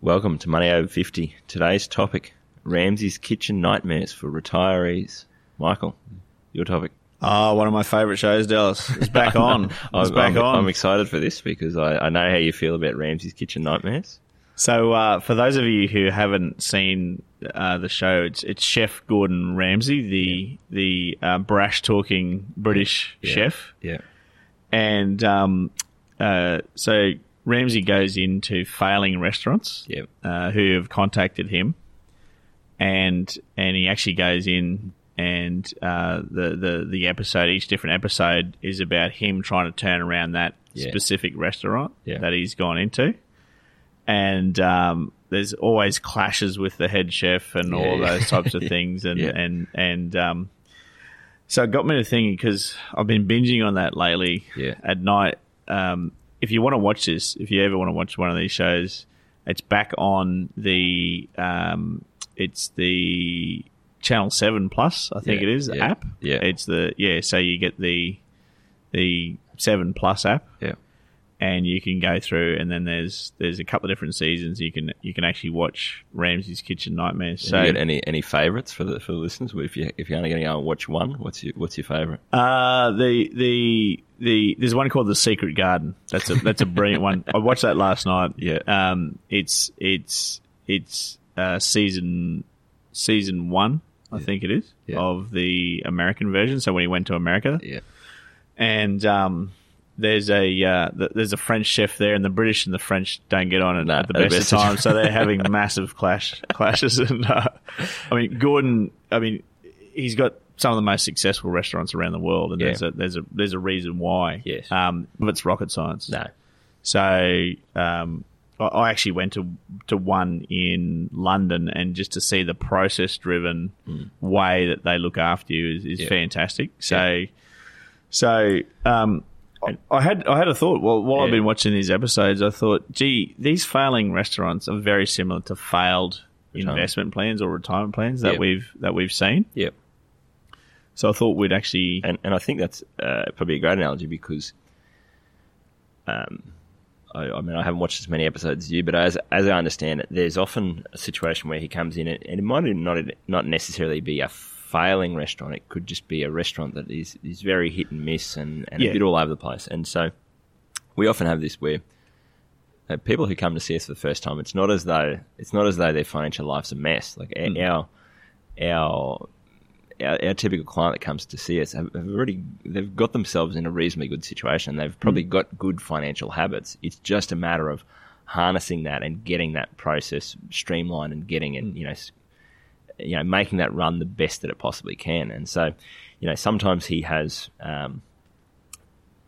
Welcome to Money Over 50. Today's topic Ramsay's Kitchen Nightmares for Retirees. Michael, your topic. Oh, one of my favourite shows, Dallas. It's back on. It's I'm, back I'm, on. I'm excited for this because I, I know how you feel about Ramsay's Kitchen Nightmares. so, uh, for those of you who haven't seen uh, the show, it's, it's Chef Gordon Ramsay, the the uh, brash talking British Yeah. chef, Yeah. and um, uh, so Ramsay goes into failing restaurants Yeah. uh, who have contacted him, and and he actually goes in and uh, the the the episode each different episode is about him trying to turn around that Yeah. specific restaurant Yeah. that he's gone into, and um, there's always clashes with the head chef and all Yeah. those types of things, and and and um, so it got me to thinking because I've been binging on that lately at night. Um, if you want to watch this, if you ever want to watch one of these shows, it's back on the um, it's the Channel Seven Plus, I think Yeah, it is yeah, app. yeah. it's the yeah. So you get the the Seven Plus app, Yeah. And you can go through, and then there's there's a couple of different seasons you can you can actually watch Ramsay's Kitchen Nightmares. So, So you got any any favourites for the for the listeners? If you if you're only going to go and watch one, what's your what's your favourite? Uh, the the the there's one called the Secret Garden. That's a that's a brilliant one. I watched that last night. Yeah. Um, it's it's it's uh, season season one, I think it is, Yeah. of the American version. So when he went to America, Yeah. and um, there's a uh, there's a French chef there, and the British and the French don't get on at, No, at the best, best of times. so they're having massive clash clashes. And uh, I mean, Gordon, I mean, he's got some of the most successful restaurants around the world, and Yeah. there's a there's a there's a reason why. Yes. Um, but it's rocket science. No. So um, I- I actually went to to one in London, and just to see the process driven way that they look after you is, is. Yeah. fantastic. So, so um, I- I had I had a thought. Well, while I've been watching these episodes, I thought, gee, these failing restaurants are very similar to failed Retirement. investment plans or retirement plans that Yeah. we've that we've seen. Yeah. So I thought we'd actually and and I think that's uh, probably a great analogy because, um, I, I mean, I haven't watched as many episodes as you, but as as I understand it, there's often a situation where he comes in, and, and it might not not necessarily be a failing restaurant. It could just be a restaurant that is is very hit and miss and, and Yeah. a bit all over the place. And so, we often have this where. Uh, people who come to see us for the first time, it's not as though it's not as though their financial life's a mess. Like our mm. our our, our typical client that comes to see us have, have already they've got themselves in a reasonably good situation. They've probably mm. got good financial habits. It's just a matter of harnessing that and getting that process streamlined and getting it, mm. you know, you know, making that run the best that it possibly can. And so, you know, sometimes he has, um,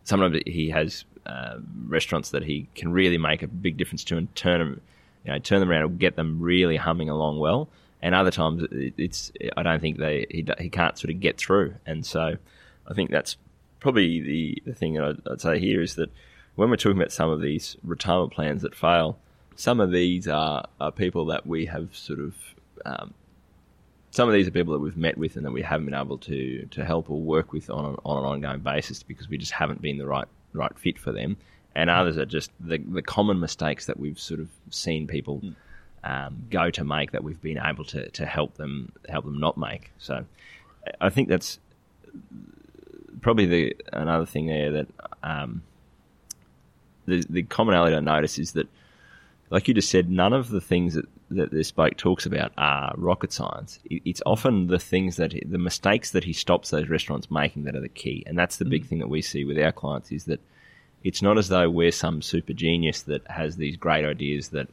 sometimes he has uh, restaurants that he can really make a big difference to and turn them, you know, turn them around and get them really humming along well. And other times, it's I don't think they he he can't sort of get through. And so, I think that's probably the the thing that I'd, I'd say here is that when we're talking about some of these retirement plans that fail, some of these are, are people that we have sort of um, some of these are people that we've met with and that we haven't been able to to help or work with on, on an ongoing basis because we just haven't been the right right fit for them. And others are just the the common mistakes that we've sort of seen people um, go to make that we've been able to, to help them help them not make. So I think that's probably the another thing there that um, the the commonality I notice is that, like you just said, none of the things that, that this bloke talks about are rocket science. It's often the things that the mistakes that he stops those restaurants making that are the key, and that's the big thing that we see with our clients is that it's not as though we're some super genius that has these great ideas that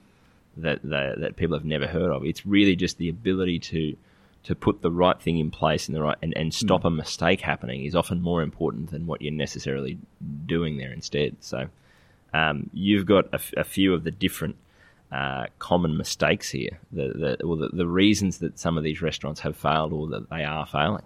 that that, that people have never heard of. It's really just the ability to to put the right thing in place and the right and, and stop a mistake happening is often more important than what you're necessarily doing there instead. So um, you've got a, f- a few of the different uh, common mistakes here, the the, well, the the reasons that some of these restaurants have failed or that they are failing.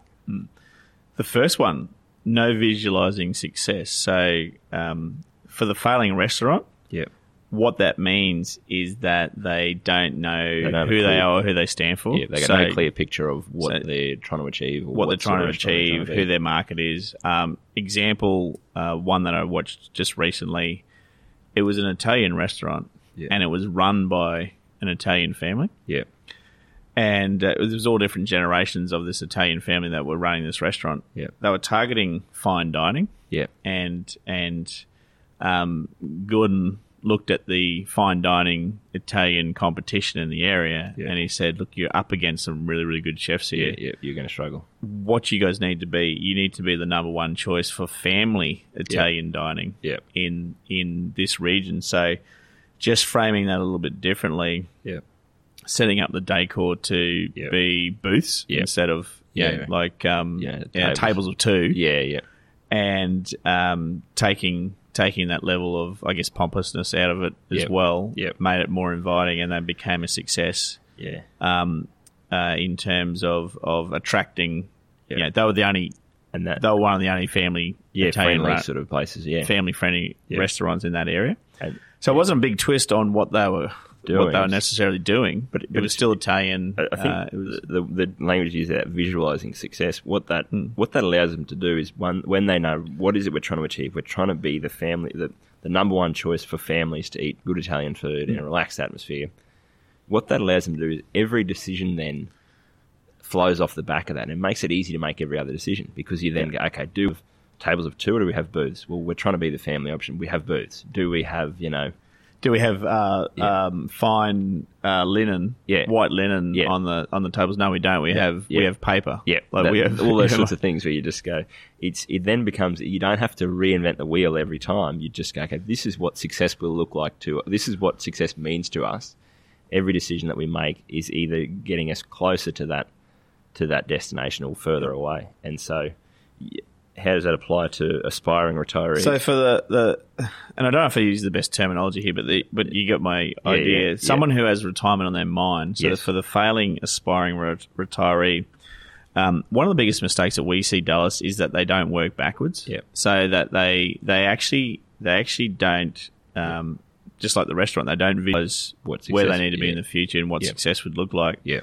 The first one, no visualizing success. So um, for the failing restaurant, Yeah, what that means is that they don't know don't a who they are or who they stand for. yeah, they got So no clear picture of what so- they're trying to achieve, or what they're trying to achieve, trying to who their market is. Um, example, uh, one that I watched just recently, it was an Italian restaurant, Yeah. and it was run by an Italian family. Yeah, and uh, it was all different generations of this Italian family that were running this restaurant. Yeah. They were targeting fine dining, yeah, and and um, Gordon looked at the fine dining Italian competition in the area, Yeah. and he said, "Look, you're up against some really really good chefs here. yeah, yeah. You're going to struggle. What you guys need to be, you need to be the number one choice for family Italian dining Yeah, in in this region." So, just framing that a little bit differently yeah, setting up the decor to Yeah. be booths Yeah. instead of you Yeah. know, like um, Yeah, yeah, tables. tables. of two, yeah, yeah, and um, taking taking that level of I guess pompousness out of it as well, Yep. made it more inviting, and then became a success yeah, um, uh, in terms of of attracting. Yeah. You know, they were the only and that they were one of the only family yeah, Italian friendly ra- sort of places. Yeah, family friendly Yeah. restaurants in that area. And- So it wasn't a big twist on what they were Doing. what they were necessarily doing, but, it but was it's- still Italian. I think uh, it was, the, the language is that visualizing success. What that what that allows them to do is one when they know what is it we're trying to achieve. We're trying to be the family, the, the number one choice for families to eat good Italian food in a relaxed atmosphere. What that allows them to do is every decision then flows off the back of that, and it makes it easy to make every other decision because you then go, okay, do tables of two or do we have booths? Well, we're trying to be the family option. We have booths. Do we have you know? Do we have uh, Yeah. um, fine uh, linen, Yeah. white linen Yeah. on the on the tables? No, we don't. We have we have paper. Yeah, like that- we have all those sorts of things where you just go. It's it then becomes you don't have to reinvent the wheel every time. You just go, okay, this is what success will look like to. This is what success means to us. Every decision that we make is either getting us closer to that to that destination or further away. And so, how does that apply to aspiring retirees? So for the, the and I don't know if I use the best terminology here, but the, but you got my idea. yeah, Someone who has retirement on their mind. So Yes. for the failing aspiring re- retiree, um, one of the biggest mistakes that we see Dallas is that they don't work backwards. Yep. So that they they actually they actually don't. Um, Just like the restaurant, they don't visualize What where they need to be in the future and what success would look like. yeah,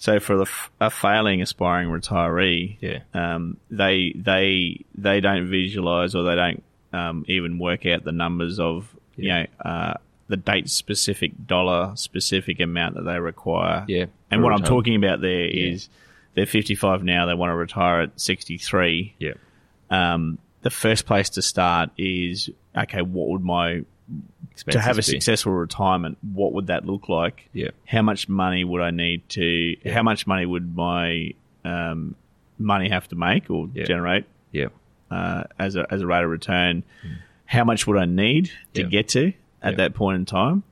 So for the f- a failing aspiring retiree, Yeah. um, they they they don't visualize or they don't um, even work out the numbers of you know uh, the date specific dollar specific amount that they require. Yeah, and what I'm talking about there is Yeah. they're 55 now. They want to retire at 63. yeah, Um, the first place to start is okay. What would my to have a be- successful retirement, what would that look like? Yeah. How much money would I need to? How much money would my um, money have to make or Yeah. generate Yeah, uh, as a as a rate of return? How much would I need to Yeah. get to at Yeah. that point in time?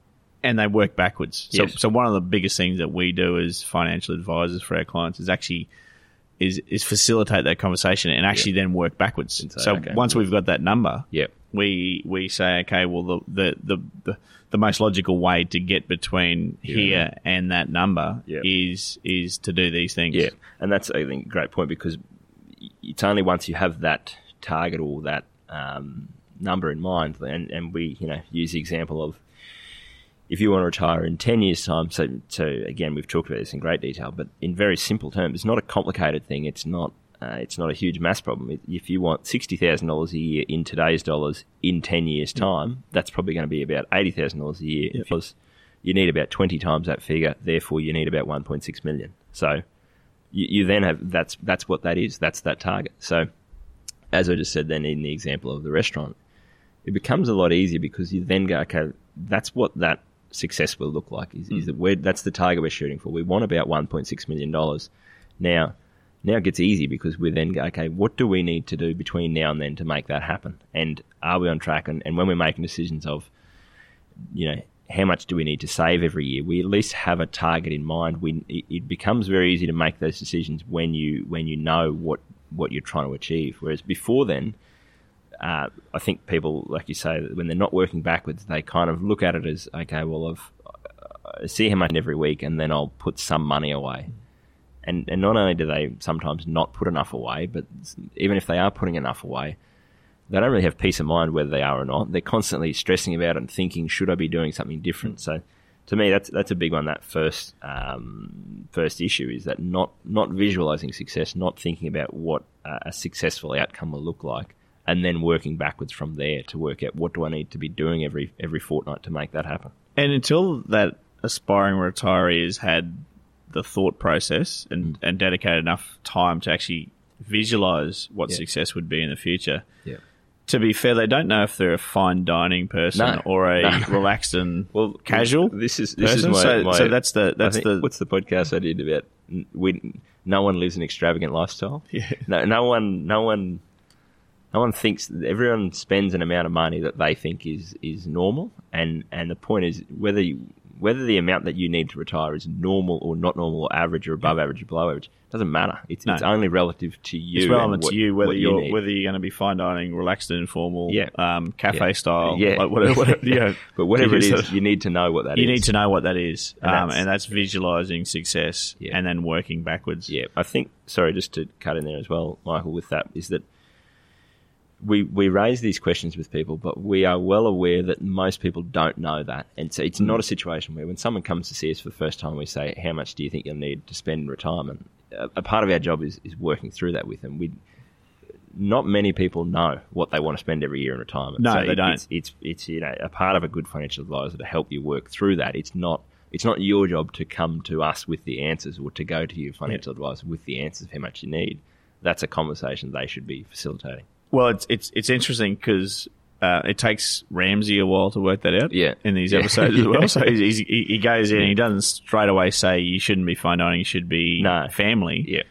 And they work backwards. So, Yes. so one of the biggest things that we do as financial advisors for our clients is actually is is facilitate that conversation and actually then work backwards. Say, so okay. once we've got that number, yeah, we we say okay well the the the, the, the most logical way to get between Yeah. here and that number Yeah. is is to do these things Yeah, and that's I think a great point because it's only once you have that target or that um, number in mind, and, and we you know use the example of if you want to retire in ten years' time. So so again, we've talked about this in great detail, but in very simple terms, it's not a complicated thing. It's not. Uh, it's not a huge mass problem. If you want sixty thousand dollars a year in today's dollars in ten years' time, that's probably going to be about eighty thousand dollars a year. Because you need about twenty times that figure. Therefore, you need about one point six million. So you, you then have that's that's what that is. That's that target. So as I just said, then in the example of the restaurant, it becomes a lot easier because you then go, okay, that's what that success will look like. Is, is that we're, that's the target we're shooting for. We want about one point six million dollars. Now, now it gets easy because we then go, okay, what do we need to do between now and then to make that happen? And are we on track? And, and when we're making decisions of, you know, how much do we need to save every year? We at least have a target in mind. We it, becomes very easy to make those decisions when you when you know what what you're trying to achieve. Whereas before then, uh, I think people, like you say, when they're not working backwards, they kind of look at it as okay. Well, I've see how much every week, and then I'll put some money away. And and not only do they sometimes not put enough away, but even if they are putting enough away, they don't really have peace of mind whether they are or not. They're constantly stressing about it and thinking, should I be doing something different? So, to me, that's that's a big one. That first um, first issue is that not not visualizing success, not thinking about what a successful outcome will look like, and then working backwards from there to work out what do I need to be doing every every fortnight to make that happen. And until that aspiring retiree has had the thought process and, mm. and dedicated enough time to actually visualize what Yeah. success would be in the future. Yeah. To be fair, they don't know if they're a fine dining person No. or a No. relaxed and Well, casual. This is this person. is my, so, my- so that's the that's think- the what's the podcast I did about we no one lives an extravagant lifestyle. Yeah. No, no one, no one, no one thinks. Everyone spends an amount of money that they think is is normal, and and the point is whether you, whether the amount that you need to retire is normal or not normal or average or above average or below average doesn't matter. It's No. it's only relative to you. it's relevant what- to you whether you you're need. whether you're going to be fine dining, relaxed and informal, Yeah. um, cafe Yeah. style, Yeah. like whatever, whatever you know, but whatever it you is, you need to know what that is. you need to know what that is, And um, that's- and that's visualizing success Yeah. and then working backwards. Yeah, I think. Sorry, just to cut in there as well, Michael. With that, is that we we raise these questions with people, but we are well aware that most people don't know that, and so it's not a mm. situation where when someone comes to see us for the first time, we say, "How much do you think you'll need to spend in retirement?" A, a part of our job is is working through that with them. We not many people know what they want to spend every year in retirement. No, So they it- don't. It's, it's it's you know a part of a good financial advisor to help you work through that. It's not it's not your job to come to us with the answers or to go to your financial advisor with the answers of how much you need. That's a conversation they should be facilitating. Well, it's it's it's interesting because uh, it takes Ramsay a while to work that out. Yeah. in these Yeah. episodes as well. Yeah. So he's, he's, he he goes in and he doesn't straight away say you shouldn't be fine dining, you should be No. family. Yeah,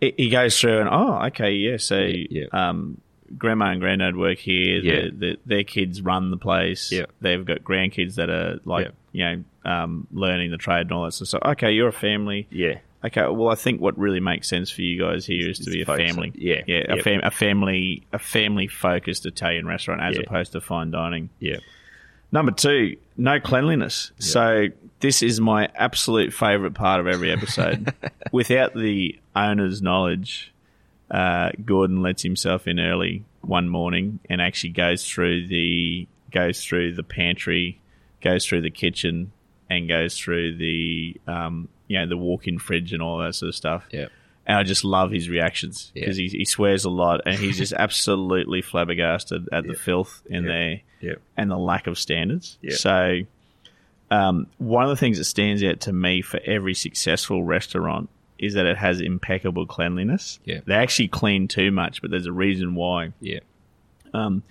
He- He goes through and oh, okay, yeah. So Yeah. um, grandma and granddad work here. Yeah. The, the, their kids run the place. Yeah. they've got grandkids that are like you know um, learning the trade and all that sort of stuff. Okay, you're a family. yeah, Okay, well, I think what really makes sense for you guys here is to be a family. yeah, yeah, a, fam- a family, a family focused Italian restaurant as Yeah. opposed to fine dining. yeah, Number two, no cleanliness. So this is my absolute favorite part of every episode. Without the owner's knowledge, uh, Gordon lets himself in early one morning and actually goes through the goes through the pantry, goes through the kitchen, and goes through the um, you know the walk-in fridge and all that sort of stuff. yeah, And I just love his reactions Yeah. because he, he swears a lot and he's just absolutely flabbergasted at the filth in Yeah. there yeah, and the lack of standards. Yeah. So, um, one of the things that stands out to me for every successful restaurant is that it has impeccable cleanliness. Yeah. They actually clean too much, but there's a reason why. yeah, Um,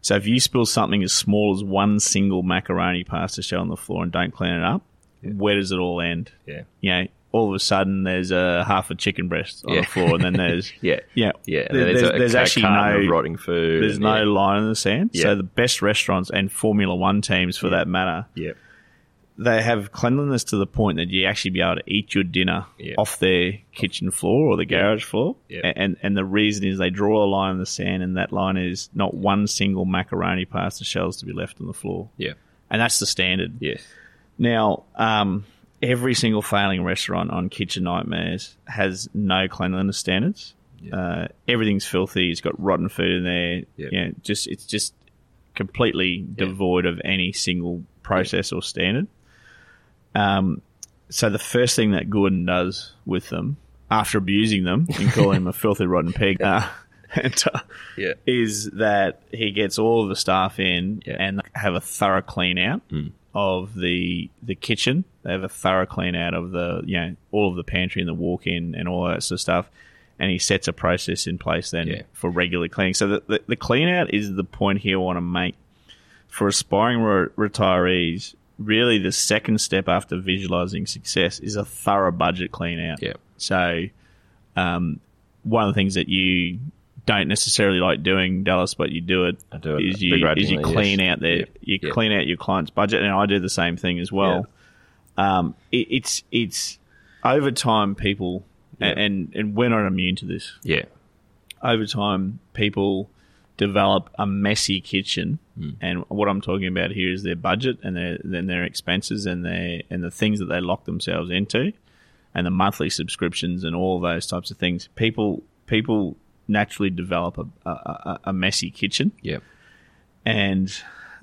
So, if you spill something as small as one single macaroni pasta shell on the floor and don't clean it up, where does it all end? yeah, You know, all of a sudden there's a half a chicken breast on Yeah. the floor, and then there's yeah, yeah, yeah. There- There's, there's, a, there's a actually no rotting food. there's no yeah, line in the sand. Yeah. So the best restaurants and Formula One teams, for Yeah. that matter, yeah, they have cleanliness to the point that you actually be able to eat your dinner Yeah. off their kitchen floor or the garage floor. Yeah. And and the reason is they draw a line in the sand, and that line is not one single macaroni pasta shells to be left on the floor, yeah, and that's the standard. yes, Now, um, every single failing restaurant on Kitchen Nightmares has no cleanliness standards. Yeah. Uh, everything's filthy. It's got rotten food in there. Yeah. You know, just it's just completely devoid of any single process or standard. Um, so the first thing that Gordon does with them, after abusing them and calling them a filthy rotten pig, uh, and, uh, yeah, is that he gets all of the staff in Yeah. and have a thorough clean out of the the kitchen. They have a thorough clean out of the you know all of the pantry and the walk in and all that sort of stuff. And he sets a process in place then Yeah. for regular cleaning. So the, the, the clean out is the point here I want to make for aspiring re- retirees. Really, the second step after visualizing success is a thorough budget clean out. yeah, So, um, one of the things that you don't necessarily like doing, Dallas, but you do it, I do it is you is you clean yes. out their Yeah, you yeah. clean out your client's budget, and I do the same thing as well. Um, it, it's it's over time, people, and and we're not immune to this. yeah, Over time, people develop a messy kitchen, and what I'm talking about here is their budget and their then their expenses and their and the things that they lock themselves into, and the monthly subscriptions and all those types of things. People people naturally develop a, a, a- a messy kitchen, Yep. and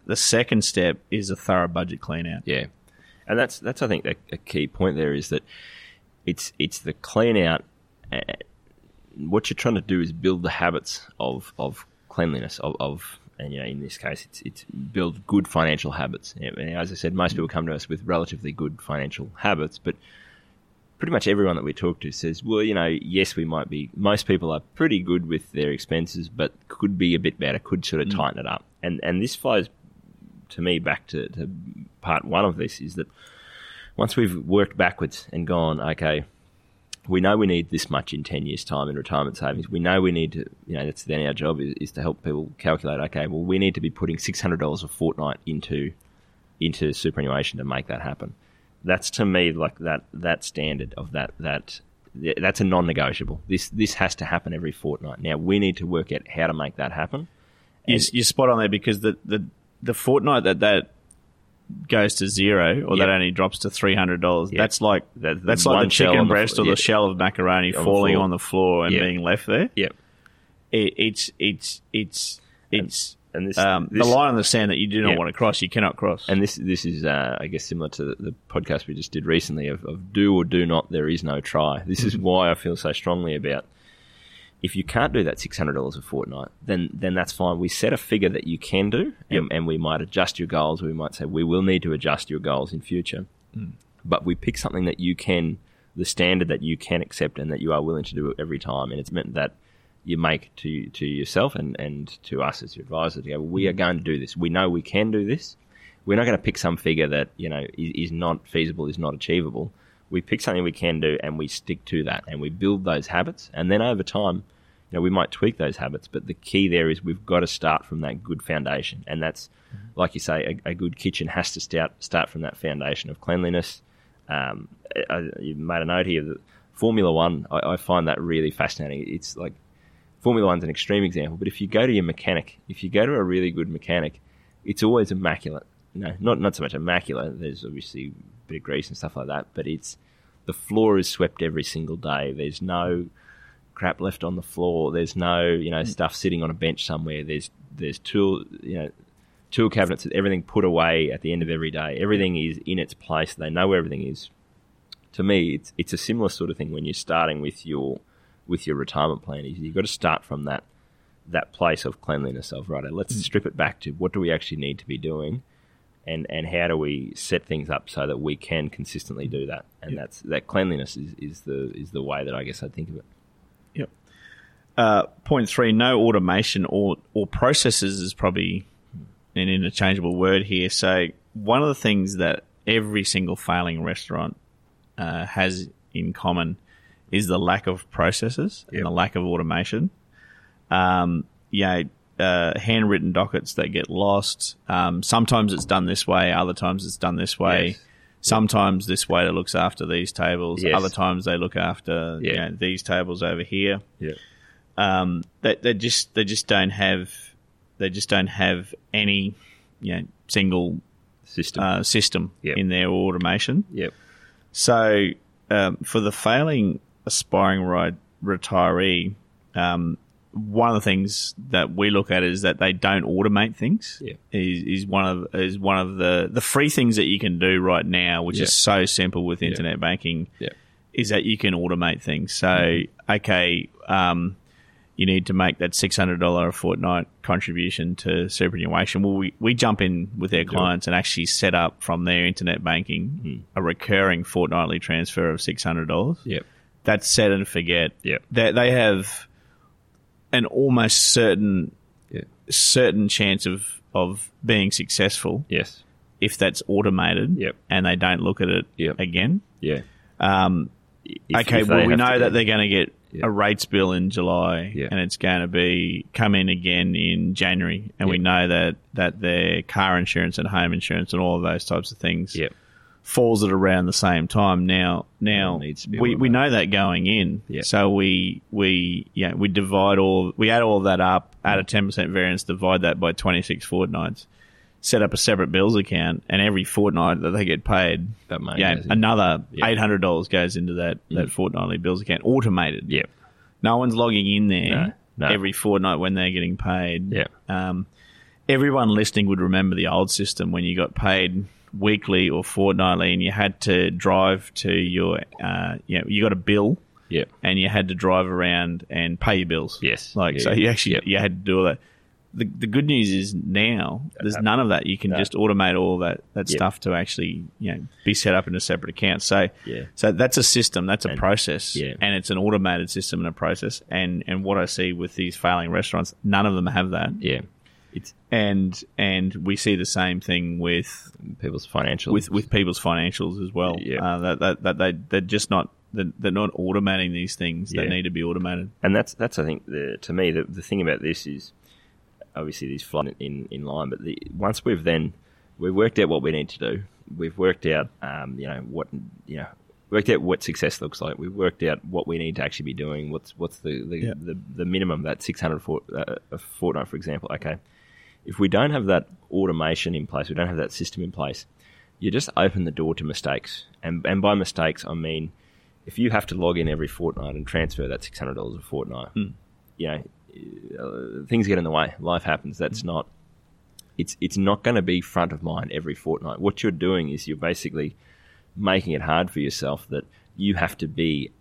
the second step is a thorough budget clean out. Yeah, and that's that's I think a, a key point there is that it's it's the clean out. Uh, what you're trying to do is build the habits of of cleanliness of, of and you know in this case it's it's build good financial habits. And as I said, most people come to us with relatively good financial habits, but pretty much everyone that we talk to says, well, you know, yes, we might be. Most people are pretty good with their expenses, but could be a bit better. Could sort of mm. tighten it up. And and this flows to me back to, to part one of this is that once we've worked backwards and gone, okay, we know we need this much in 10 years' time in retirement savings. We know we need to, you know, that's then our job is, is to help people calculate, okay, well, we need to be putting $600 a fortnight into into superannuation to make that happen. That's to me like that that standard of that that that's a non-negotiable. This this has to happen every fortnight. Now we need to work out how to make that happen. You, you're spot on there because the, the the fortnight that that goes to zero or that only drops to three hundred dollars, Yep. that's like That- that's like the chicken on the breast or the yeah. shell of macaroni On falling floor. on the floor and Yep. being left there. Yep. It, it's it's it's it's And this, um, this the line on the sand that you do not Yeah. want to cross. You cannot cross. And this this is, uh, I guess, similar to the, the podcast we just did recently of, of do or do not. There is no try. This is why I feel so strongly about. If you can't do that six hundred dollars a fortnight, then then that's fine. We set a figure that you can do, Yep. and, and we might adjust your goals. We might say we will need to adjust your goals in future, but we pick something that you can, the standard that you can accept and that you are willing to do every time, and it's meant that you make to to yourself and, and to us as your advisor to go, we are going to do this. We know we can do this. We're not going to pick some figure that you know is, is not feasible, is not achievable. We pick something we can do and we stick to that, and we build those habits, and then over time, you know, we might tweak those habits. But the key there is we've got to start from that good foundation, and that's like you say, a, a good kitchen has to start start from that foundation of cleanliness. Um, I, I- you made a note here that Formula One. I, I find that really fascinating. It's like Formula One's an extreme example, but if you go to your mechanic, if you go to a really good mechanic, it's always immaculate. No, not not so much immaculate. There's obviously a bit of grease and stuff like that, but it's the floor is swept every single day. There's no crap left on the floor. There's no you know mm. stuff sitting on a bench somewhere. There's there's tool you know tool cabinets everything put away at the end of every day. Everything is in its place. They know where everything is. To me, it's it's a similar sort of thing when you're starting with your with your retirement plan. Is you've got to start from that that place of cleanliness of right. Let's strip it back to what do we actually need to be doing, and and how do we set things up so that we can consistently do that. And that's that cleanliness is, is the is the way that I guess I think of it. Yep. Uh, point three: no automation or or processes is probably an interchangeable word here. So one of the things that every single failing restaurant uh, has in common is the lack of processes Yep. and the lack of automation. Um, yeah, uh, handwritten dockets that get lost. Um, sometimes it's done this way, other times it's done this way. Yes. Sometimes this waiter looks after these tables. Yes. Other times they look after you know, these tables over here Yeah. um, they, they just they just don't have they just don't have any you know single System. uh, system Yep. in their automation. yep. So um, for the failing aspiring ride retiree, um, one of the things that we look at is that they don't automate things. Yeah. Is, is one of is one of the the free things that you can do right now, which Yeah. is so simple with internet banking Yeah. is that you can automate things. So, okay, um, you need to make that six hundred dollar a fortnight contribution to superannuation. Well, we, we jump in with their clients and actually set up from their internet banking a recurring fortnightly transfer of six hundred dollars. Yep. That's set and forget. Yep. They they have an almost certain Yeah. certain chance of of being successful Yes. if that's automated. Yep. And they don't look at it Yep. again. Yeah. Um, If- okay, if well, we know that they're going to get Yeah. a rates bill in July, Yeah. and it's going to be come in again in January, and we know that that their car insurance and home insurance and all of those types of things Yep. Falls at around the same time. Now, now It needs to be we, we know that going in, Yeah. so we we yeah we divide all we add all that up, add a ten percent variance, divide that by twenty six fortnights, set up a separate bills account, and every fortnight that they get paid, That money yeah, another Yeah. eight hundred dollars goes into that that fortnightly bills account, automated. Yeah. No one's logging in there No, no. every fortnight when they're getting paid. Yeah. Um, everyone listening would remember the old system when you got paid weekly or fortnightly and you had to drive to your, uh, you know, you got a bill Yeah. and you had to drive around and pay your bills. Yes. Like, Yeah, so you actually, you had to do all that. The, the good news is now there's Uh, none of that. You can no. just automate all that, that Yep. stuff to actually you know be set up in a separate account. So Yeah. so that's a system, that's a And- process, yeah. and it's an automated system and a process. And and what I see with these failing restaurants, none of them have that. Yeah. It's And and we see the same thing with people's financial with with people's financials as well. Yeah. Uh, that, that that they they're just not they're, they're not automating these things that need to be automated. and that's that's I think the to me the the thing about this is obviously these fly in in line, but the once we've then we've worked out what we need to do, we've worked out um, you know what you know worked out what success looks like. We've worked out what we need to actually be doing. What's what's the the, Yeah. the, the minimum that six hundred for uh, a fortnight, for example. Okay, if we don't have that automation in place, we don't have that system in place, you just open the door to mistakes. And and by mistakes, I mean if you have to log in every fortnight and transfer that six hundred dollars a fortnight, you know, uh, things get in the way. Life happens. That's not. It's it's not going to be front of mind every fortnight. What you're doing is you're basically making it hard for yourself that you have to be.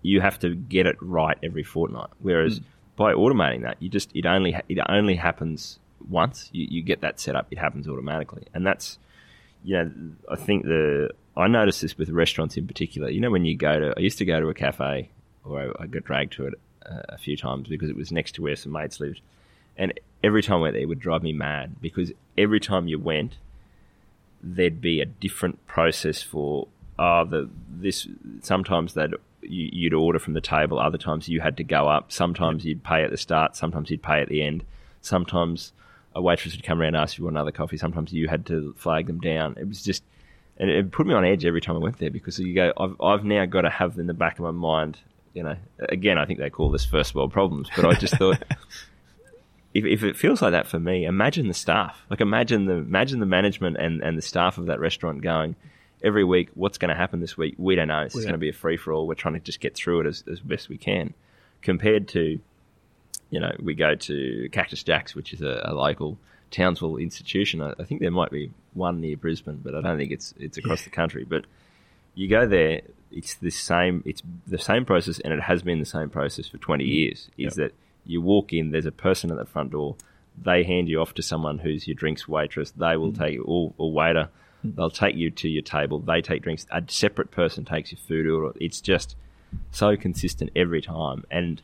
You have to get it right every fortnight. Whereas by automating that, you just it only it only happens once. You, you get that set up. It happens automatically, and that's you know, I think the I noticed this with restaurants in particular. You know, when you go to, I used to go to a cafe, or I, I got dragged to it uh, a few times because it was next to where some mates lived, and every time I went there, it would drive me mad because every time you went, there'd be a different process for uh, the this. Sometimes that you, you'd order from the table, other times you had to go up. Sometimes you'd pay at the start, sometimes you'd pay at the end. Sometimes a waitress would come around and ask you for another coffee. Sometimes you had to flag them down. It was just, and it put me on edge every time I went there because you go, I've I've now got to have in the back of my mind, you know. Again, I think they call this first world problems, but I just thought. If, if it feels like that for me, imagine the staff. Like imagine the imagine the management and, and the staff of that restaurant going every week. What's going to happen this week? We don't know. It's don't- going to be a free for all. We're trying to just get through it as, as best we can. Compared to, you know, we go to Cactus Jacks, which is a, a local Townsville institution. I, I think there might be one near Brisbane, but I don't think it's it's across the country. But you go there, it's the same. It's the same process, and it has been the same process for twenty mm. years. Is that you walk in, there's a person at the front door. They hand you off to someone who's your drinks waitress. They will mm. take you, or, or waiter. Mm. They'll take you to your table. They take drinks. A separate person takes your food order. It's just so consistent every time, and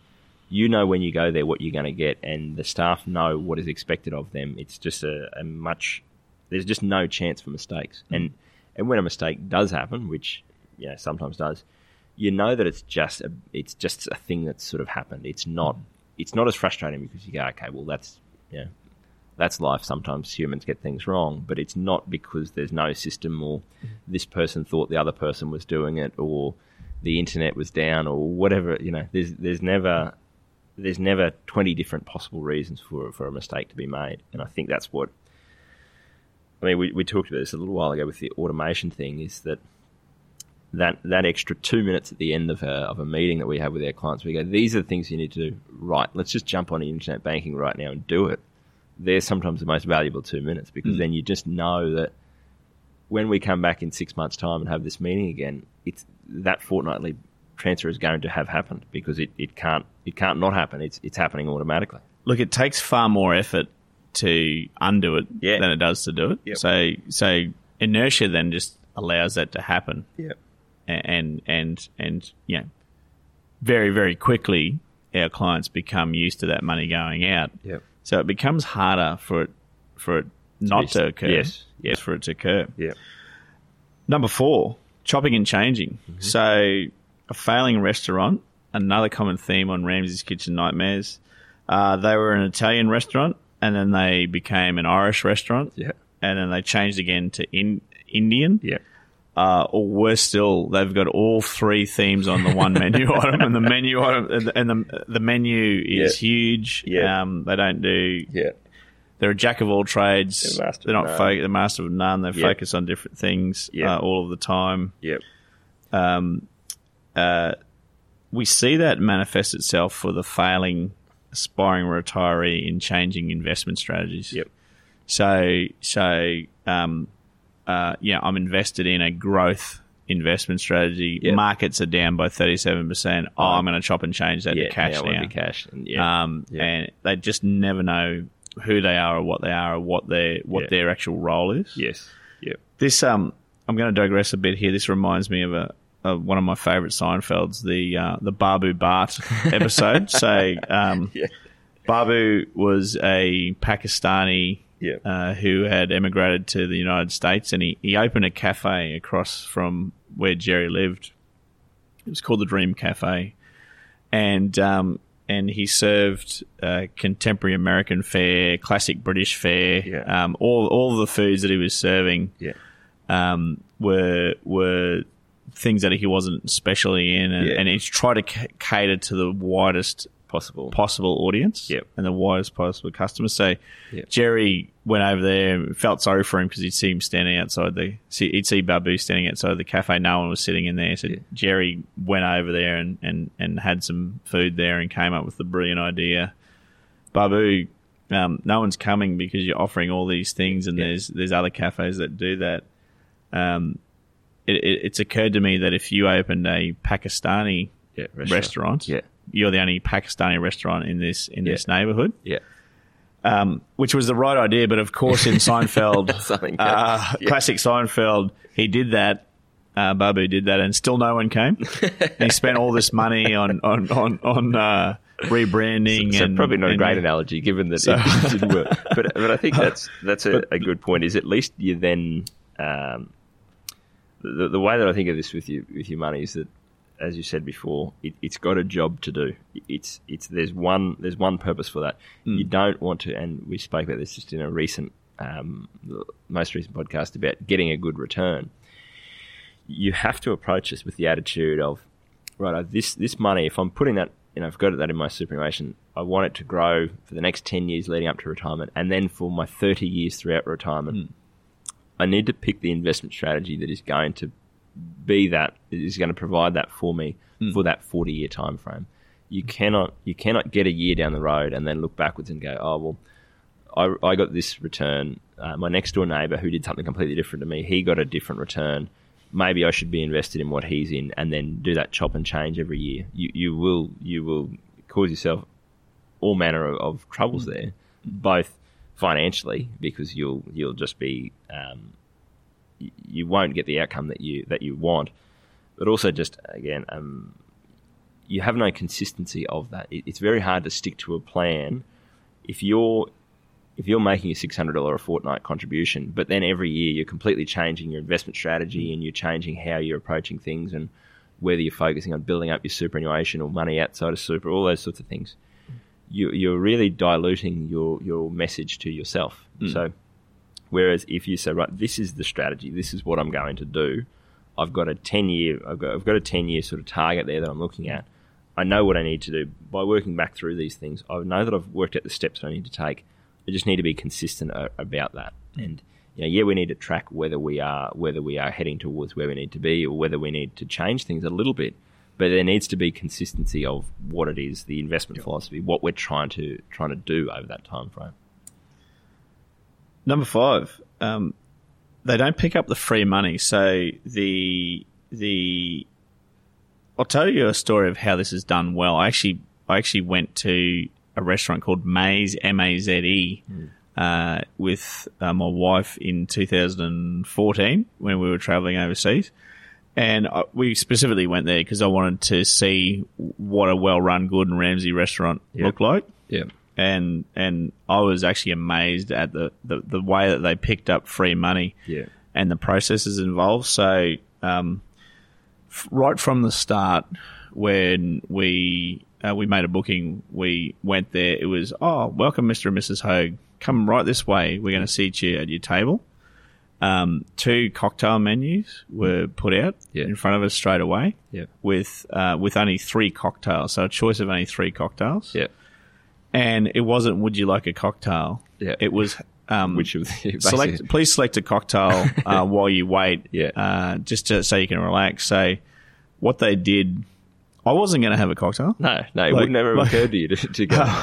you know when you go there what you're going to get, and the staff know what is expected of them. It's just a, a much. There's just no chance for mistakes, mm. and and when a mistake does happen, which you know sometimes does, you know that it's just a, it's just a thing that's sort of happened. It's not it's not as frustrating because you go, okay, well that's you know that's life. Sometimes humans get things wrong, but it's not because there's no system or mm-hmm. this person thought the other person was doing it or the internet was down or whatever. You know, there's there's never there's never 20 different possible reasons for for a mistake to be made, and I think that's what. I mean, we, we talked about this a little while ago with the automation thing. Is that that that extra two minutes at the end of a of a meeting that we have with our clients, we go, these are the things you need to do. Right, let's just jump on internet banking right now and do it. They're sometimes the most valuable two minutes because hmm. then you just know that when we come back in six months' time and have this meeting again, it's that fortnightly transfer is going to have happened because it, it can't it can't not happen. It's it's happening automatically. Look, it takes far more effort to undo it Yeah. than it does to do it. Yep. So, so inertia then just allows that to happen, Yeah. A- and and and you know, very very quickly, our clients become used to that money going out. Yep. So it becomes harder for it for it not Yes. to occur. Yes. Yes. for it to occur. Yeah. Number four, chopping and changing. Mm-hmm. So, a failing restaurant, another common theme on Ramsay's Kitchen Nightmares. Uh, they were an Italian restaurant, and then they became an Irish restaurant, Yeah. and then they changed again to in, Indian. Yeah. Uh, or worse still, they've got all three themes on the one menu item, and the menu item and the- and the the menu is Yeah. huge. Yeah. Um, they don't do. Yeah. They're a jack of all trades. They're master They're of not none. fo- the master of none. They Yeah. focus on different things Yeah. uh, all of the time. Yep. We see that manifest itself for the failing aspiring retiree in changing investment strategies. Yep. So, so, um, uh, yeah, I'm invested in a growth investment strategy. Yep. Markets are down by 37%. Oh, I'm going to chop and change that Yeah. to cash now be cash. And yeah. Um, Yeah. and they just never know who they are or what they are or what their, what Yeah. their actual role is yes. Yep. this um I'm going to digress a bit here. This reminds me of a of one of my favorite Seinfelds, the uh, the Babu Bhatt episode. so um, Yeah. Babu was a Pakistani Yeah. uh, who had emigrated to the United States, and he, he opened a cafe across from where Jerry lived. It was called the Dream Cafe, and um, and he served uh, contemporary American fare, classic British fare, Yeah. um, all all the foods that he was serving Yeah. um, were were things that he wasn't specially in, and, Yeah. and he's tried to c- cater to the widest Possible. possible audience Yep. and the widest possible customers. So Yep. Jerry went over there, and felt sorry for him because he'd see him standing outside the, see, he'd see Babu standing outside the cafe. No one was sitting in there. So Yeah. Jerry went over there and, and, and had some food there and came up with the brilliant idea. Babu, um, no one's coming because you're offering all these things, and there's there's other cafes that do that. Um, it, it, it's occurred to me that if you opened a Pakistani yeah. restaurant, Yeah. you're the only Pakistani restaurant in this in Yeah. this neighborhood, Yeah. um, which was the right idea. But of course, in Seinfeld, Something. uh, yeah. classic Seinfeld, he did that. Uh, Babu did that, and still no one came. and he spent all this money on on on, on uh, rebranding. So and probably not a and- great analogy, given that So- it didn't work. But but I think that's that's a, a good point. Is at least you then um, the, the way that I think of this with you with your money is that, as you said before, it, it's got a job to do. It's it's there's one there's one purpose for that. You don't want to, and we spoke about this just in a recent um, the most recent podcast about getting a good return. You have to approach this with the attitude of right, this this money, if I'm putting that, you know, I've got that in my superannuation, I want it to grow for the next 10 years leading up to retirement, and then for my 30 years throughout retirement. I need to pick the investment strategy that is going to be that, is going to provide that for me for that 40 year time frame. You cannot, you cannot get a year down the road and then look backwards and go, oh, well, I, I got this return. Uh, my next door neighbor who did something completely different to me, he got a different return. Maybe I should be invested in what he's in, and then do that chop and change every year. You you will you will cause yourself all manner of, of troubles there, both financially because you'll you'll just be um, you won't get the outcome that you that you want, but also just again um, you have no consistency of that. It, it's very hard to stick to a plan if you're if you're making a six hundred dollar a fortnight contribution, but then every year you're completely changing your investment strategy and you're changing how you're approaching things and whether you're focusing on building up your superannuation or money outside of super, all those sorts of things, you, you're really diluting your your message to yourself. Mm. So, whereas if you say, right, this is the strategy, this is what I'm going to do, I've got a ten year, I've got I've got a ten year sort of target there that I'm looking at. I know what I need to do by working back through these things. I know that I've worked out the steps I need to take. I just need to be consistent a- about that. And you know, yeah, we need to track whether we are whether we are heading towards where we need to be, or whether we need to change things a little bit. But there needs to be consistency of what it is, the investment philosophy, what we're trying to trying to do over that time frame. Number five, um, they don't pick up the free money. So the the I'll tell you a story of how this is done well. I actually I actually went to a restaurant called Maze M A Z E uh, with uh, my wife in 2014 when we were traveling overseas. And uh, we specifically went there because I wanted to see what a well-run Gordon Ramsay restaurant Yep. looked like Yeah, and and I was actually amazed at the, the, the way that they picked up free money yeah, and the processes involved. So um, f- right from the start, when we uh, we made a booking, we went there. It was oh, welcome, Mister and Mrs. Hogue. Come right this way. We're going to seat you at your table. Um, two cocktail menus were put out Yeah. in front of us straight away Yeah. with uh, with only three cocktails, so a choice of only three cocktails. Yeah. And it wasn't would you like a cocktail? Yeah. It was um, Which of the select please select a cocktail uh, while you wait Yeah. uh, just to, so you can relax so what they did i wasn't going to have a cocktail No, no, it Like- would never have like- occurred to you to, to go.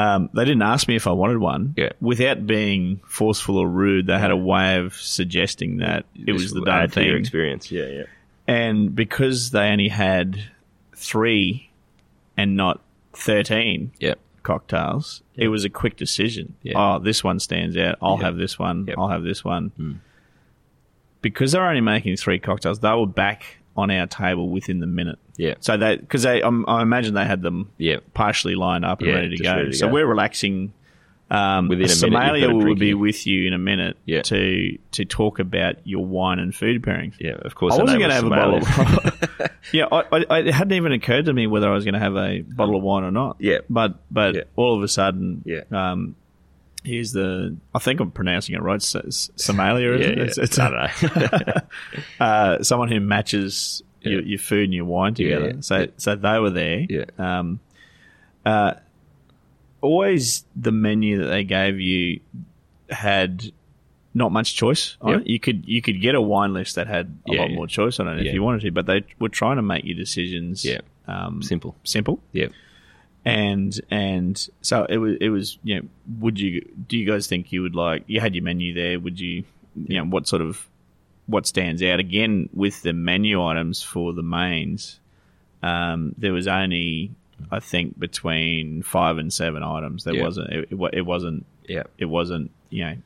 um, they didn't ask me if i wanted one Yeah. without being forceful or rude they had a way of suggesting that it was the add thing experience. Yeah, yeah. and because they only had three and not 13 Yeah. cocktails, it was a quick decision. Yeah. Oh, this one stands out. I'll Yeah. have this one. Yep. I'll have this one. Because they're only making three cocktails, they were back on our table within the minute. Yeah. So they, because they, um, I imagine they had them Yeah. partially lined up and Yeah, ready to go. ready to so go. we're relaxing. Um, Within a minute, Somalia a will be in. with you in a minute Yeah. to to talk about your wine and food pairings. Yeah, of course. I wasn't going to have a bottle. Of, yeah, I, I, it hadn't even occurred to me whether I was going to have a bottle of wine or not. Yeah. but but Yeah. all of a sudden, Yeah. Um, here's the. I think I'm pronouncing it right. Somalia, isn't yeah. it? It's, it's I don't know. uh, someone who matches your, your food and your wine together. yeah. So Yeah. so they were there. Yeah. Um, uh, always the menu that they gave you had not much choice on Yep. it. You could you could get a wine list that had a Yeah, lot yeah. more choice on it if Yeah. you wanted to, but they were trying to make your decisions Yeah. um, Simple. simple Yeah. and and so it was it was you know would you do you guys think you would like you had your menu there would you you know what sort of what stands out again with the menu items for the mains um, there was only I think between five and seven items there Yeah. wasn't it, it, it wasn't Yeah. it wasn't you know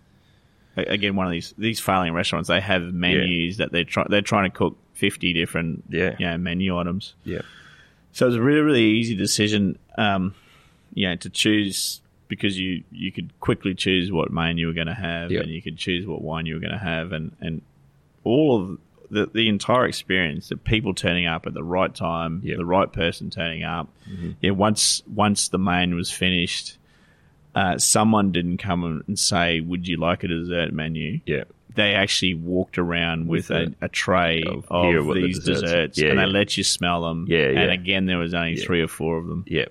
again one of these these failing restaurants they have menus that they're trying they're trying to cook 50 different Yeah. you know menu items Yeah. so it was a really, really easy decision, um, you know, to choose because you, you could quickly choose what main you were going to have, Yep. and you could choose what wine you were going to have, and, and all of the, the entire experience, the people turning up at the right time, Yep. the right person turning up. Yeah, once once the main was finished, uh, someone didn't come and say, "Would you like a dessert menu?" Yeah. they actually walked around with, With a, a tray of, of, what the these desserts- desserts, Yeah, and yeah. they let you smell them. Yeah, And yeah. again, there was only three or four of them. Yeah.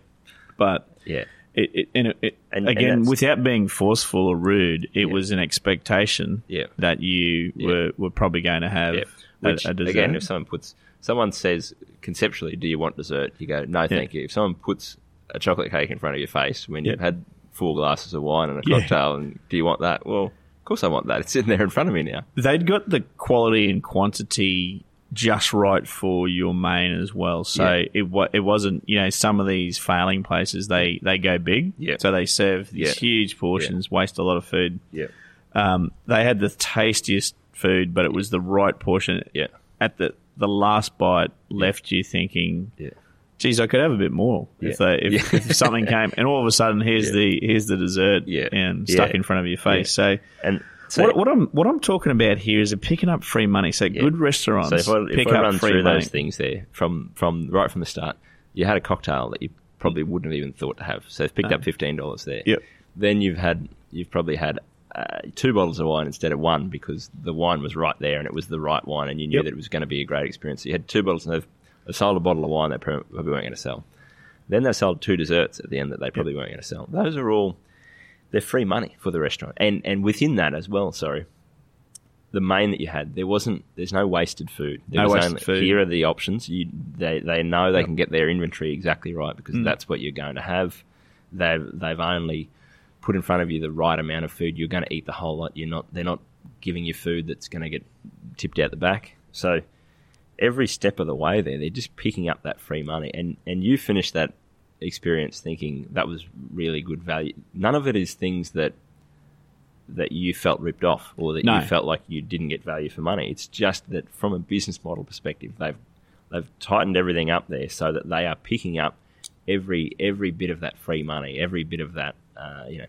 But Yeah. It, it, and it, it And- and again, that's- without being forceful or rude, it Yeah. was an expectation Yeah. that you Yeah. were, were probably going to have a, Which, a dessert. again, if someone puts, someone says conceptually, do you want dessert? You go, no, thank you. If someone puts a chocolate cake in front of your face when you've had four glasses of wine and a cocktail, and do you want that? Well, of course I want that. It's sitting there in front of me now. they'd got the quality and quantity just right for your main as well. So Yeah. it it wasn't you know some of these failing places they they go big, Yeah. so they serve these Yeah. huge portions, waste a lot of food. Yeah. Um, they had the tastiest food, but it was the right portion. Yeah. At the the last bite, left you thinking, Yeah. "Geez, I could have a bit more if Yeah. they, if, Yeah. if something came." And all of a sudden, here's Yeah. the here's the dessert, Yeah. and stuck Yeah. in front of your face. So. And so, what, what I'm what I'm talking about here is picking up free money. So good restaurants so if I, pick if I up run free through money. those things there from, from right from the start, you had a cocktail that you probably wouldn't have even thought to have. So it's picked up fifteen dollars there. Yep. Then you've had you've probably had uh, two bottles of wine instead of one because the wine was right there and it was the right wine and you knew Yep. that it was going to be a great experience. So you had two bottles and they've, they sold a bottle of wine they probably weren't going to sell. Then they sold two desserts at the end that they probably weren't going to sell. Those are all they're free money for the restaurant, and and within that as well. Sorry, the main that you had there wasn't there's no wasted food. There No was wasted only, food. Here are the options. You they they know they Yep. can get their inventory exactly right because Mm. that's what you're going to have. They've they've only put in front of you the right amount of food. You're going to eat the whole lot. You're not. They're not giving you food that's going to get tipped out the back. So every step of the way there, they're just picking up that free money, and and you finish that experience thinking that was really good value. None of it is things that that you felt ripped off or that No. you felt like you didn't get value for money. It's just that from a business model perspective, they've they've tightened everything up there so that they are picking up every every bit of that free money, every bit of that uh, you know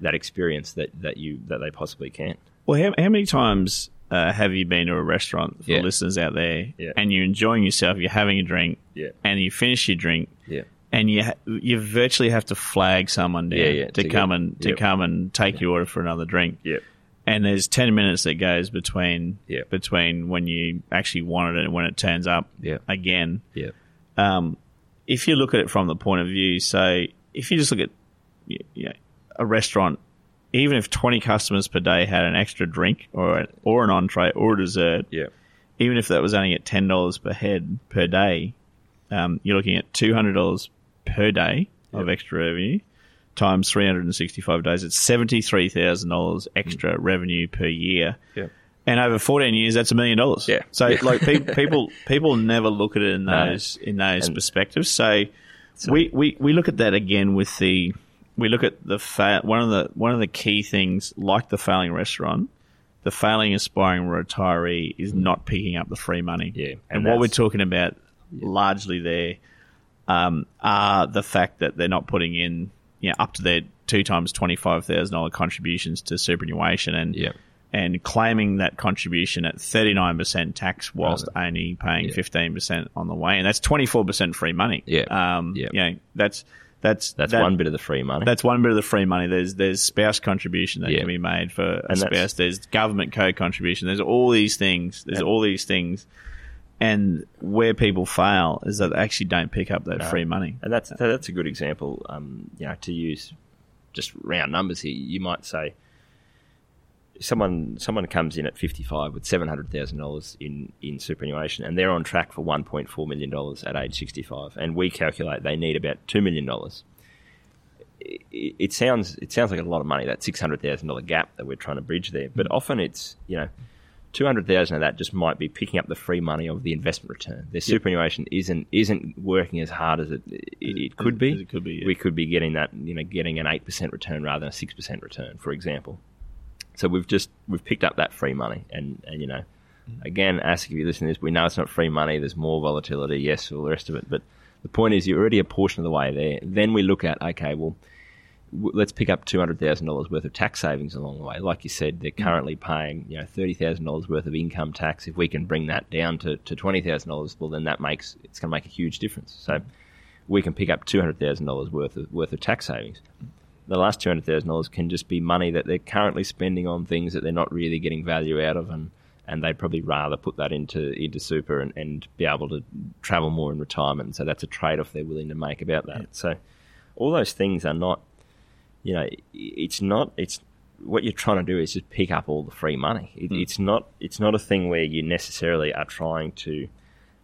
that experience that, that you that they possibly can. Well, how, how many times uh, have you been to a restaurant for Yeah. listeners out there, Yeah. and you're enjoying yourself, you're having a drink, Yeah. and you finish your drink, Yeah. And you ha- you virtually have to flag someone down Yeah, yeah, to, to come get- and to yep. come and take your order for another drink. Yep. and there's ten minutes that goes between Yeah. between when you actually wanted it and when it turns up Yeah. again. Yeah. Um, if you look at it from the point of view, so if you just look at you know, a restaurant, even if 20 customers per day had an extra drink or an, or an entree or a dessert, Yeah. even if that was only at ten dollars per head per day, um, you're looking at two hundred dollars per day of extra revenue times three hundred and sixty-five days. It's seventy-three thousand dollars extra hmm. revenue per year. Yeah. And over fourteen years, that's a million dollars. Yeah. So Yeah. like pe- people people never look at it in No. those in those And- perspectives. So, we, we we look at that again with the we look at the fa- one of the one of the key things like the failing restaurant the failing aspiring retiree is hmm. not picking up the free money. Yeah, And, and what we're talking about largely there um, are the fact that they're not putting in you know, up to their two times $25,000 contributions to superannuation and Yeah. and claiming that contribution at 39% tax whilst only paying Yeah. 15% on the way. And that's 24% free money. Yeah. Um, Yeah. You know, that's, that's, That's that- one bit of the free money. that's one bit of the free money. There's there's spouse contribution that Yeah. can be made for a And spouse. There's government co-contribution. There's all these things. There's all these things, and where people fail is that they actually don't pick up that No. free money. And that's that's a good example. Um, you know, to use just round numbers here, you might say someone someone comes in at fifty five with seven hundred thousand dollars in in superannuation, and they're on track for one point four million dollars at age sixty five, and we calculate they need about two million dollars. It, it sounds it sounds like a lot of money that six hundred thousand dollar gap that we're trying to bridge there, but often it's you know. Two hundred thousand of that just might be picking up the free money of the investment return. Their superannuation isn't isn't working as hard as it it, it could be. As it could be, yeah. We could be getting that you know getting an eight percent return rather than a six percent return, for example. So we've just we've picked up that free money, and and you know, mm-hmm. again, ask if you listen to this, we know it's not free money. There's more volatility, yes, all the rest of it. But the point is, you're already a portion of the way there. Then we look at okay, well, let's pick up two hundred thousand dollars worth of tax savings along the way. Like you said, they're mm. currently paying you know thirty thousand dollars worth of income tax. If we can bring that down to, to twenty thousand dollars, well, then that makes it's going to make a huge difference. So mm. we can pick up two hundred thousand dollars worth of worth of tax savings. The last two hundred thousand dollars can just be money that they're currently spending on things that they're not really getting value out of, and and they'd probably rather put that into into super and, and be able to travel more in retirement. So that's a trade off they're willing to make about that. So all those things are not, you know, it's not it's what you're trying to do is just pick up all the free money. It, It's not it's not a thing where you necessarily are trying to.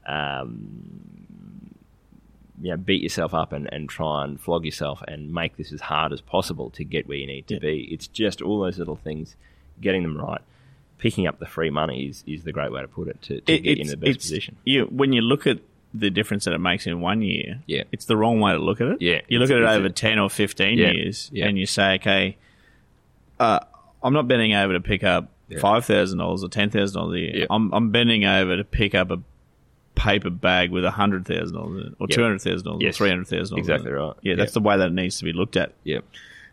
Um, you know, beat yourself up and, and try and flog yourself and make this as hard as possible to get where you need to Yeah. be. It's just all those little things, getting them right. Picking up the free money is, is the great way to put it to, to It- get you in the best position. You when you look at the difference that it makes in one year, Yeah. it's the wrong way to look at it. Yeah, you look at it over ten or fifteen Yeah, years, yeah. and you say, okay, uh, I'm not bending over to pick up Yeah. five thousand dollars or ten thousand dollars a year. Yeah. I'm I'm bending over to pick up a paper bag with a hundred thousand dollars in it, or Yeah. two hundred thousand dollars, or three hundred thousand dollars. Exactly right. Yeah, that's Yeah. the way that it needs to be looked at. Yeah,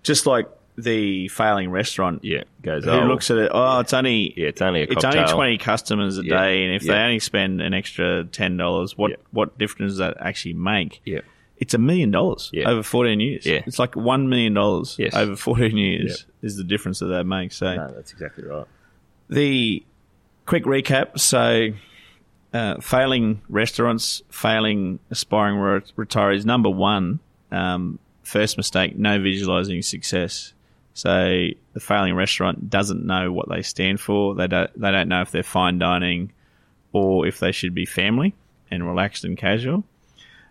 Just like the failing restaurant, yeah. Goes who oh, looks at it? Oh, it's only yeah, it's only a it's cocktail. only twenty customers a Yeah. day, and if they Yeah. only spend an extra ten dollars, what Yeah. what difference does that actually make? Yeah, It's a million dollars Yeah. over fourteen years. Yeah. It's like one million dollars Yes. over fourteen years is the difference that that makes. So no, that's exactly right. the quick recap. So uh, failing restaurants, failing aspiring re- retirees. Number one, um, first mistake: no visualizing success. So the failing restaurant doesn't know what they stand for. They don't. They don't know if they're fine dining or if they should be family and relaxed and casual.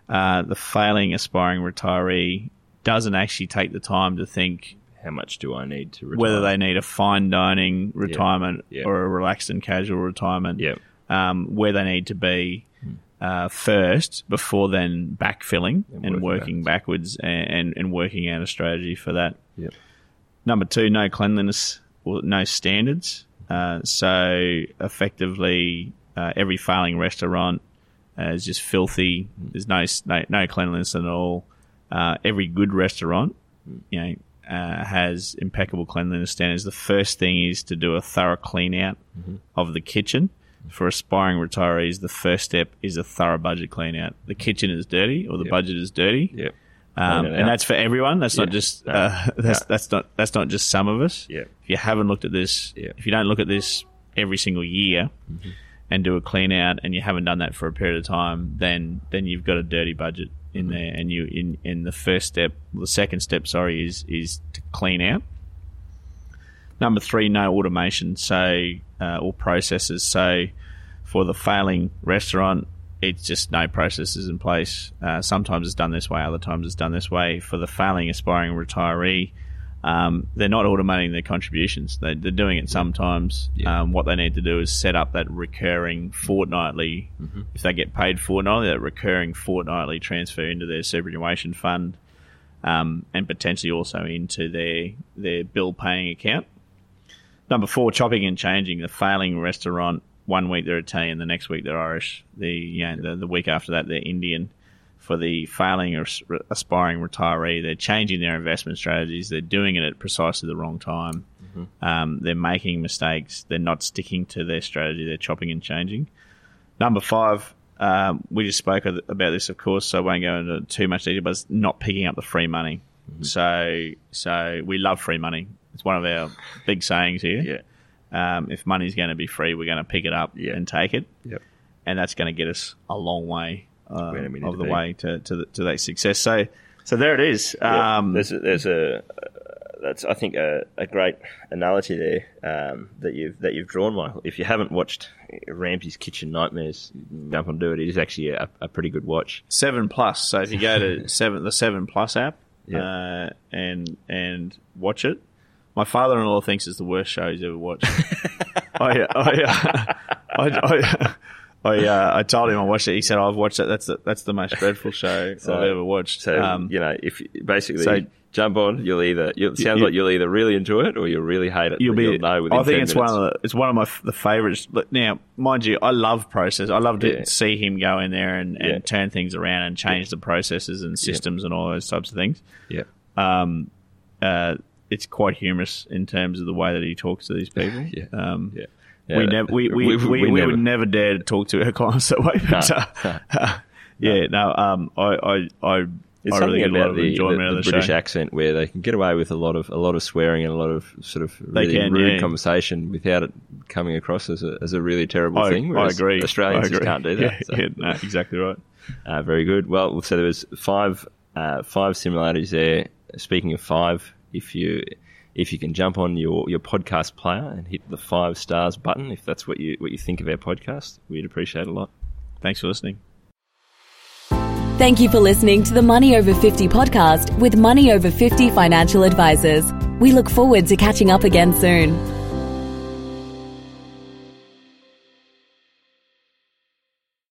Uh, the failing aspiring retiree doesn't actually take the time to think How much do I need to retire? whether they need a fine dining retirement or a relaxed and casual retirement, yeah, um, where they need to be uh, first before then backfilling And and, working working backwards and, and, and working out a strategy for that. yeah, Number two, no cleanliness or no standards. Uh, so effectively, uh, every failing restaurant uh, is just filthy. There's no no, no cleanliness at all. Uh, every good restaurant, you know, uh, has impeccable cleanliness standards. The first thing is to do a thorough clean out of the kitchen. For aspiring retirees, the first step is a thorough budget clean out. The kitchen is dirty or the Yep. budget is dirty. yeah. Um, and that's for everyone. That's not Yeah. just No. uh, that's No. that's not that's not just some of us. Yeah. if you haven't looked at this, Yeah. if you don't look at this every single year Mm-hmm. and do a clean out, and you haven't done that for a period of time, then then you've got a dirty budget in Mm-hmm. there, and you in in the first step, the second step, sorry, is is to clean out. Number three, no automation, so uh, or processes. So for the failing restaurant, it's just no processes in place. Uh, sometimes it's done this way, other times it's done this way. For the failing aspiring retiree, um, they're not automating their contributions. They, they're doing it sometimes. Yeah. Um, what they need to do is set up that recurring fortnightly, if they get paid fortnightly, that recurring fortnightly transfer into their superannuation fund um, and potentially also into their, their bill paying account. Number four, chopping and changing. The failing restaurant. One week they're Italian, the next week they're Irish. The you know, the, the week after that they're Indian. For the failing or aspiring retiree, they're changing their investment strategies. They're doing it at precisely the wrong time. Um, they're making mistakes. They're not sticking to their strategy. They're chopping and changing. Number five, um, we just spoke about this, of course, so I won't go into too much detail, but it's not picking up the free money. So, so we love free money. It's one of our big sayings here. Yeah. Um, if money's going to be free, we're going to pick it up Yeah. and take it, Yep. and that's going to get us a long way need of the be. way to to, the, to that success. So, so there it is. Yeah, Um, there's a, there's a uh, that's I think a, a great analogy there um, that you've that you've drawn, Michael. If you haven't watched Ramsay's Kitchen Nightmares, jump on do it. It is actually a, a pretty good watch. seven plus. So if you go to seven, the seven plus app, Yeah. uh, and and watch it. My father-in-law thinks it's the worst show he's ever watched. I, I, I, I, I, uh, I told him I watched it. He said, "I've watched it. That's the, that's the most dreadful show So- I've ever watched." So um, you know, if basically so- jump on, you'll either you'll, it sounds you- like you'll either really enjoy it or you'll really hate it. You'll be. You'll know I think it's minutes. one of the. It's one of my f- the favorites. Now, mind you, I love process. I love to Yeah. see him go in there and, and Yeah. turn things around and change the processes and systems and all those types of things. yeah. um, uh, it's quite humorous in terms of the way that he talks to these people. Yeah. Um, Yeah. we Yeah, we, we, we- we, we we never- would never dare to talk to our clients that way. But, No, uh, yeah, no, um, I I I, There's I something really get a lot about of the, enjoyment the, the the, British show. accent where they can get away with a lot of a lot of swearing and a lot of sort of really can, rude yeah. conversation without it coming across as a, as a really terrible I, thing. I agree. Australians I agree. just can't do that. Yeah, so. yeah, no, exactly right. Uh, very good. Well, so there was five uh, five similarities there. Speaking of five, if you if you can jump on your, your podcast player and hit the five stars button, if that's what you what you think of our podcast, we'd appreciate a lot. Thanks for listening. Thank you for listening to the Money Over 50 podcast with Money Over 50 financial advisors. We look forward to catching up again soon.